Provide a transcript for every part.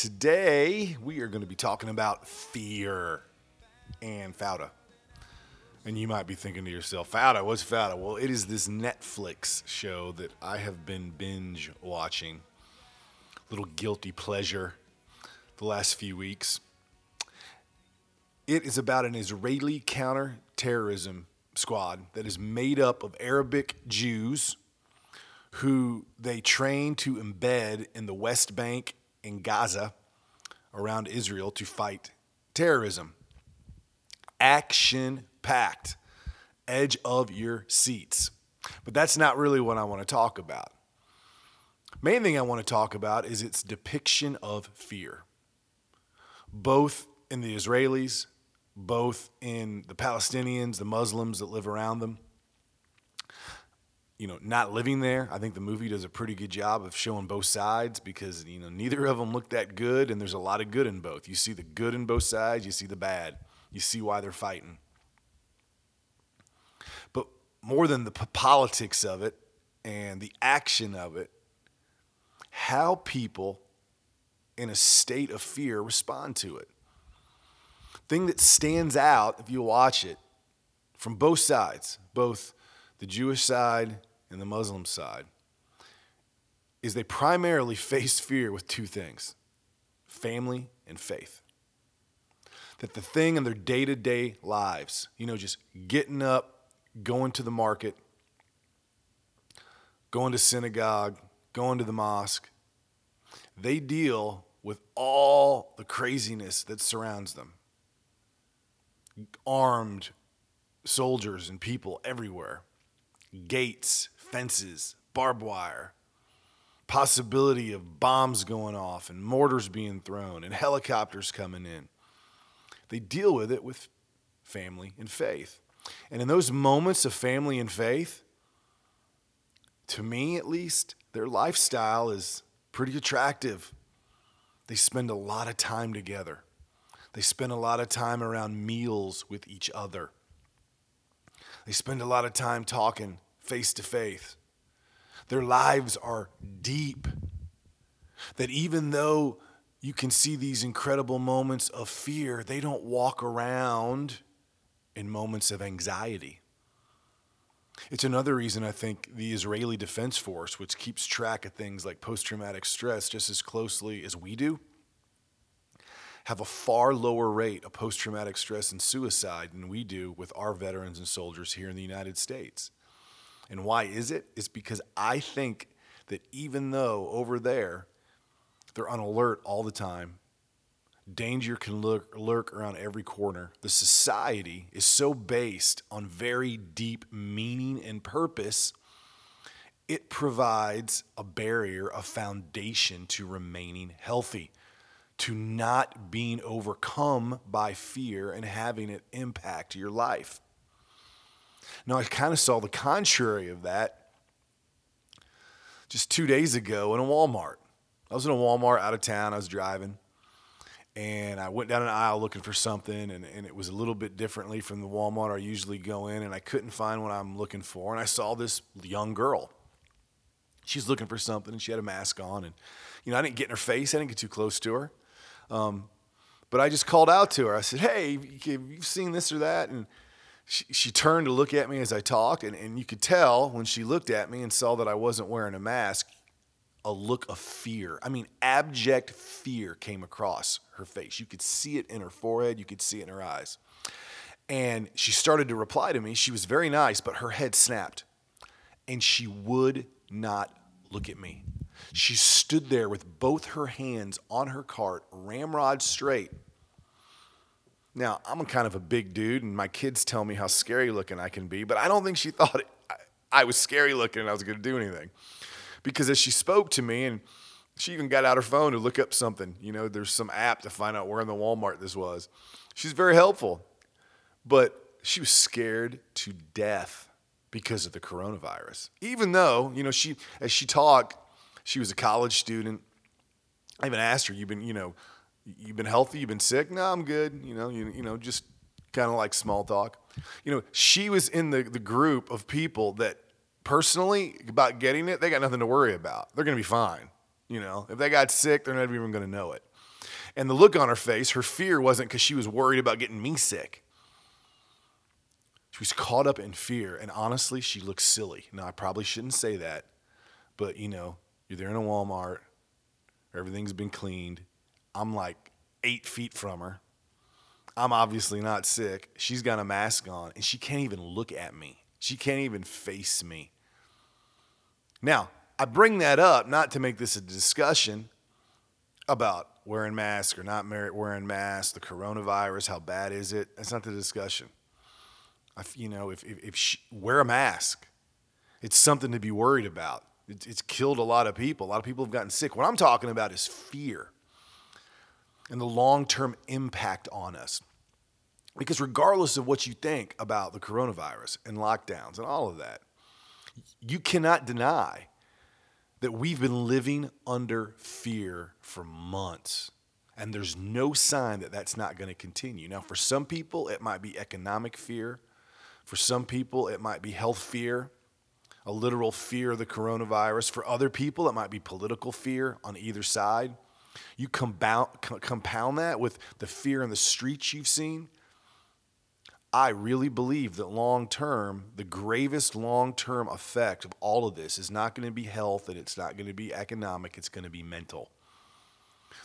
Today, we are going to be talking about fear and Fauda. And you might be thinking to yourself, Fauda, what's Fauda? Well, it is this Netflix show that I have been binge watching. Little guilty pleasure the last few weeks. It is about an Israeli counterterrorism squad that is made up of Arabic Jews who they train to embed in the West Bank in Gaza around Israel to fight terrorism. Action packed, edge of your seats. But that's not really what I want to talk about. Main thing I want to talk about is its depiction of fear, both in the Israelis, both in the Palestinians, the Muslims that live around them you know, not living there. I think the movie does a pretty good job of showing both sides because, you know, neither of them look that good and there's a lot of good in both. You see the good in both sides, you see the bad. You see why they're fighting. But more than the politics of it and the action of it, how people in a state of fear respond to it. Thing that stands out if you watch it from both sides, both the Jewish side and the Muslim side is they primarily face fear with two things family and faith. That the thing in their day to day lives, you know, just getting up, going to the market, going to synagogue, going to the mosque, they deal with all the craziness that surrounds them. Armed soldiers and people everywhere, gates, fences, barbed wire, possibility of bombs going off and mortars being thrown and helicopters coming in. They deal with it with family and faith. And in those moments of family and faith, to me at least, their lifestyle is pretty attractive. They spend a lot of time together. They spend a lot of time around meals with each other. They spend a lot of time talking face to face. Their lives are deep. That even though you can see these incredible moments of fear, they don't walk around in moments of anxiety. It's another reason I think the Israeli Defense Force, which keeps track of things like post traumatic stress just as closely as we do, have a far lower rate of post traumatic stress and suicide than we do with our veterans and soldiers here in the United States. And why is it? It's because I think that even though over there they're on alert all the time, danger can lurk, lurk around every corner, the society is so based on very deep meaning and purpose, it provides a barrier, a foundation to remaining healthy. To not being overcome by fear and having it impact your life. Now, I kind of saw the contrary of that just two days ago in a Walmart. I was in a Walmart out of town, I was driving, and I went down an aisle looking for something, and, and it was a little bit differently from the Walmart I usually go in, and I couldn't find what I'm looking for. And I saw this young girl. She's looking for something, and she had a mask on. And, you know, I didn't get in her face, I didn't get too close to her. Um, but I just called out to her. I said, Hey, you've seen this or that? And she, turned to look at me as I talked, and, and you could tell when she looked at me and saw that I wasn't wearing a mask, a look of fear. I mean, abject fear came across her face. You could see it in her forehead, you could see it in her eyes. And she started to reply to me. She was very nice, but her head snapped, and she would not look at me. She stood there with both her hands on her cart, ramrod straight, now, I'm kind of a big dude, and my kids tell me how scary looking I can be, but I don't think she thought I, I was scary looking and I was going to do anything. Because as she spoke to me and She even got out her phone to look up something. You know, there's some app to find out where in the Walmart this was. She's very helpful, but she was scared to death because of the coronavirus. Even though, you know, she as she talked, she was a college student. I even asked her, "You've been, you know, you've been healthy, you've been sick?" No, I'm good. You know, you, you know, just kind of like small talk. You know, she was in the the group of people that personally about getting it, they got nothing to worry about. They're going to be fine. You know, if they got sick, they're not even going to know it. And the look on her face, her fear wasn't because she was worried about getting me sick. She was caught up in fear. And honestly, she looked silly. Now, I probably shouldn't say that, but you know, you're there in a Walmart, everything's been cleaned. I'm like eight feet from her. I'm obviously not sick. She's got a mask on, and she can't even look at me. She can't even face me. Now, I bring that up not to make this a discussion about wearing masks or not wearing masks, the coronavirus, how bad is it? That's not the discussion. You know, if, if, if she, wear a mask, it's something to be worried about. It's, it's killed a lot of people. A lot of people have gotten sick. What I'm talking about is fear and the long term impact on us. Because regardless of what you think about the coronavirus and lockdowns and all of that, you cannot deny that we've been living under fear for months. And there's no sign that that's not going to continue. Now, for some people, it might be economic fear. For some people, it might be health fear, a literal fear of the coronavirus. For other people, it might be political fear on either side. You compound, compound that with the fear in the streets you've seen. I really believe that long term, the gravest long term effect of all of this is not going to be health and it's not going to be economic, it's going to be mental.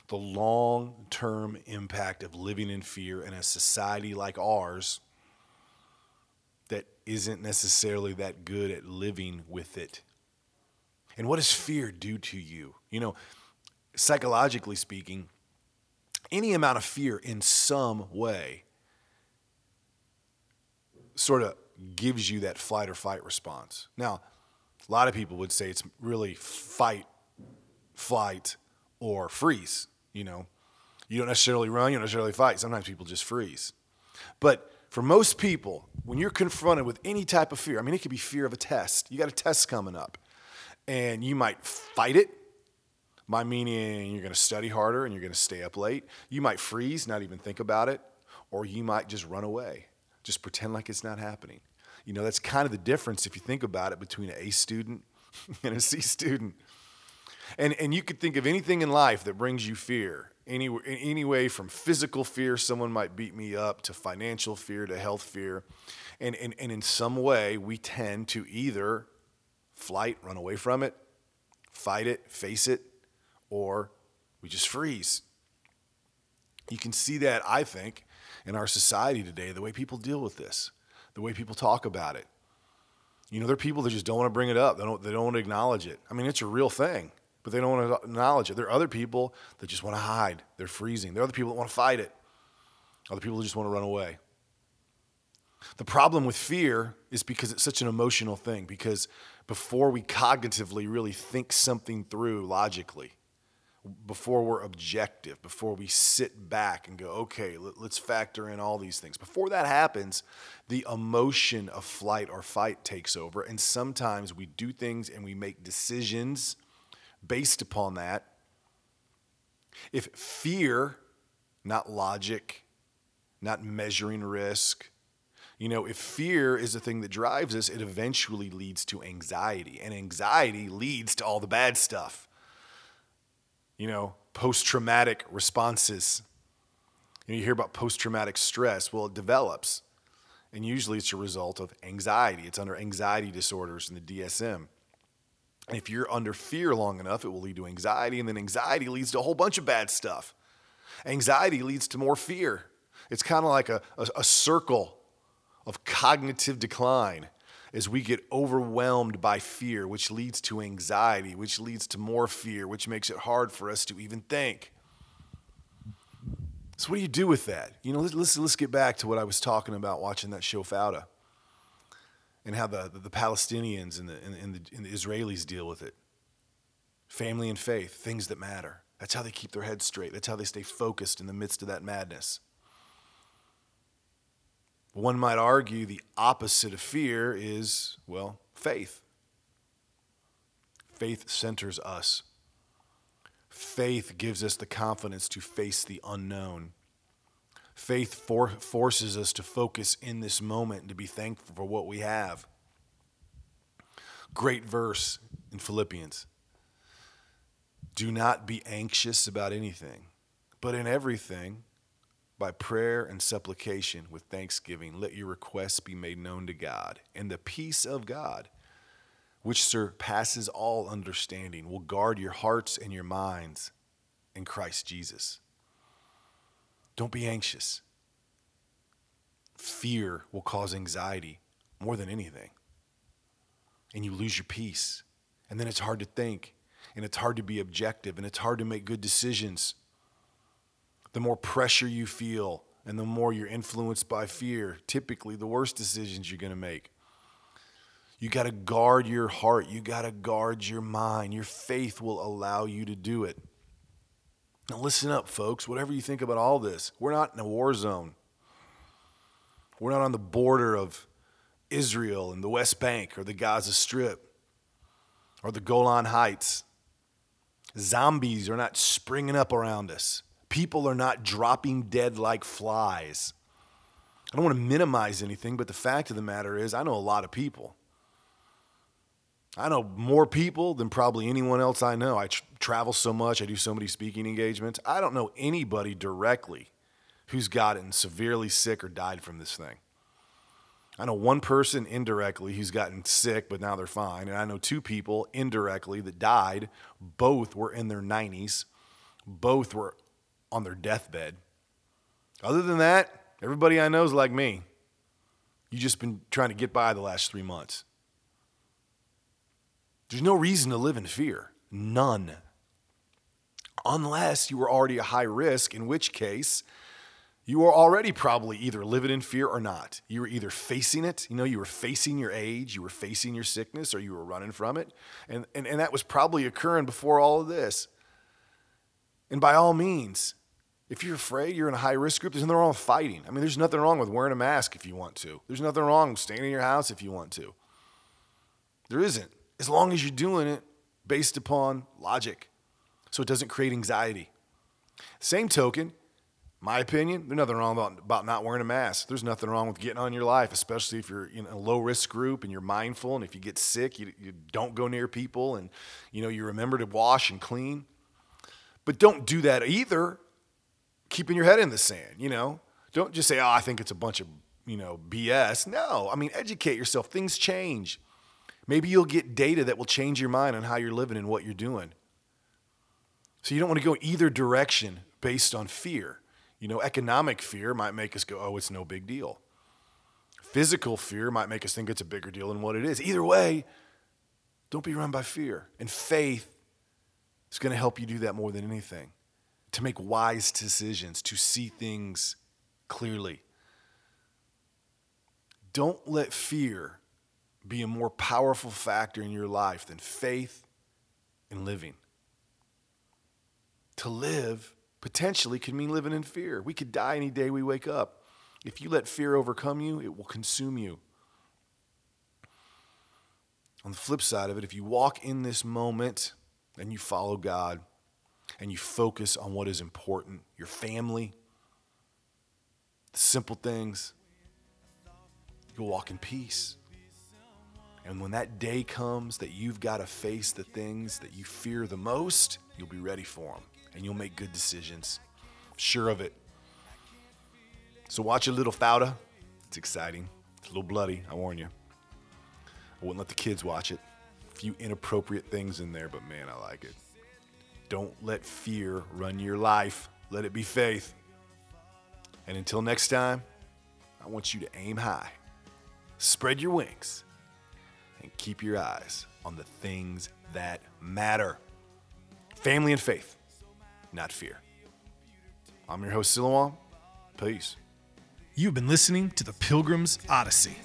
The long term impact of living in fear in a society like ours that isn't necessarily that good at living with it. And what does fear do to you? You know, psychologically speaking, any amount of fear in some way sort of gives you that flight or fight response. Now, a lot of people would say it's really fight, flight, or freeze. You know, you don't necessarily run, you don't necessarily fight. Sometimes people just freeze. But for most people, when you're confronted with any type of fear, I mean, it could be fear of a test. You got a test coming up, and you might fight it by meaning you're going to study harder and you're going to stay up late. You might freeze, not even think about it, or you might just run away just pretend like it's not happening. You know, that's kind of the difference if you think about it between an A student and a C student. And, and you could think of anything in life that brings you fear, any, any way from physical fear, someone might beat me up, to financial fear, to health fear. And, and, and in some way, we tend to either flight, run away from it, fight it, face it, or we just freeze. You can see that, I think, in our society today, the way people deal with this, the way people talk about it. You know, there are people that just don't want to bring it up. They don't, they don't want to acknowledge it. I mean, it's a real thing, but they don't want to acknowledge it. There are other people that just want to hide. They're freezing. There are other people that want to fight it. Other people just want to run away. The problem with fear is because it's such an emotional thing, because before we cognitively really think something through logically, before we're objective, before we sit back and go, okay, let, us factor in all these things. Before that happens, the emotion of flight or fight takes over. And sometimes we do things and we make decisions based upon that. If fear, not logic, not measuring risk, you know, if fear is the thing that drives us, it eventually leads to anxiety. And anxiety leads to all the bad stuff you know, post traumatic responses. You, know, you hear about post traumatic stress. Well, it develops. And usually it's a result of anxiety. It's under anxiety disorders in the DSM. And if you're under fear long enough, it will lead to anxiety. And then anxiety leads to a whole bunch of bad stuff. Anxiety leads to more fear. It's kind of like a, a, a circle of cognitive decline is we get overwhelmed by fear, which leads to anxiety, which leads to more fear, which makes it hard for us to even think. So, what do you do with that? You know, let's, let's, let's get back to what I was talking about watching that show Fauda and how the, the, the Palestinians and the, and, and, the, and the Israelis deal with it. Family and faith, things that matter. That's how they keep their heads straight. That's how they stay focused in the midst of that madness. One might argue the opposite of fear is, well, faith. Faith centers us. Faith gives us the confidence to face the unknown. Faith for, forces us to focus in this moment and to be thankful for what we have. Great verse in Philippians. Do not be anxious about anything, but in everything, by prayer and supplication with thanksgiving, let your requests be made known to God. And the peace of God, which surpasses all understanding, will guard your hearts and your minds in Christ Jesus. Don't be anxious. Fear will cause anxiety more than anything. And you lose your peace. And then it's hard to think, and it's hard to be objective, and it's hard to make good decisions. The more pressure you feel, and the more you're influenced by fear, typically the worst decisions you're going to make. You got to guard your heart. You got to guard your mind. Your faith will allow you to do it. Now, listen up, folks. Whatever you think about all this, we're not in a war zone. We're not on the border of Israel and the West Bank or the Gaza Strip or the Golan Heights. Zombies are not springing up around us. People are not dropping dead like flies. I don't want to minimize anything, but the fact of the matter is, I know a lot of people. I know more people than probably anyone else I know. I tr- travel so much, I do so many speaking engagements. I don't know anybody directly who's gotten severely sick or died from this thing. I know one person indirectly who's gotten sick, but now they're fine. And I know two people indirectly that died. Both were in their 90s, both were on their deathbed. Other than that, everybody I know is like me. You just been trying to get by the last three months. There's no reason to live in fear. None. Unless you were already a high risk, in which case you were already probably either living in fear or not. You were either facing it, you know, you were facing your age, you were facing your sickness, or you were running from it. And, and, and that was probably occurring before all of this. And by all means, if you're afraid, you're in a high risk group, there's nothing wrong with fighting. I mean, there's nothing wrong with wearing a mask if you want to. There's nothing wrong with staying in your house if you want to. There isn't as long as you're doing it based upon logic so it doesn't create anxiety. Same token, my opinion, there's nothing wrong about, about not wearing a mask. There's nothing wrong with getting on your life, especially if you're in a low risk group and you're mindful. And if you get sick, you, you don't go near people and you know you remember to wash and clean. But don't do that either, keeping your head in the sand. You know, don't just say, "Oh, I think it's a bunch of you know BS." No, I mean educate yourself. Things change. Maybe you'll get data that will change your mind on how you're living and what you're doing. So you don't want to go either direction based on fear. You know, economic fear might make us go, oh, it's no big deal. Physical fear might make us think it's a bigger deal than what it is. Either way, don't be run by fear. And faith is going to help you do that more than anything to make wise decisions, to see things clearly. Don't let fear be a more powerful factor in your life than faith and living. To live potentially could mean living in fear. We could die any day we wake up. If you let fear overcome you, it will consume you. On the flip side of it, if you walk in this moment and you follow God and you focus on what is important, your family, the simple things, you'll walk in peace. And when that day comes that you've got to face the things that you fear the most, you'll be ready for them and you'll make good decisions. Sure of it. So watch a little Fauda. It's exciting. It's a little bloody, I warn you. I wouldn't let the kids watch it. A few inappropriate things in there, but man, I like it. Don't let fear run your life. Let it be faith. And until next time, I want you to aim high, spread your wings, and keep your eyes on the things that matter family and faith, not fear. I'm your host, Silouan. Peace. You've been listening to the Pilgrim's Odyssey.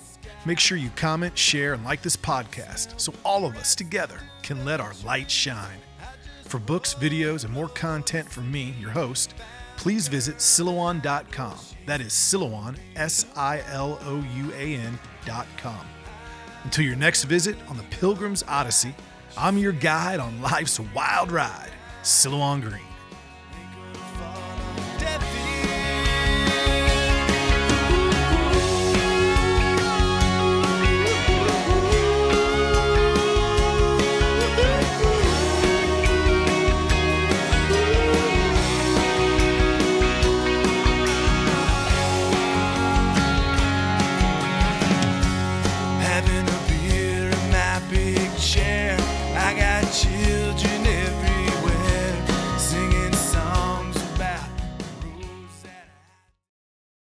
Make sure you comment, share, and like this podcast so all of us together can let our light shine. For books, videos, and more content from me, your host, please visit Silouan.com. That is Silouan, S I L O U A N.com. Until your next visit on the Pilgrim's Odyssey, I'm your guide on life's wild ride, Silouan Green.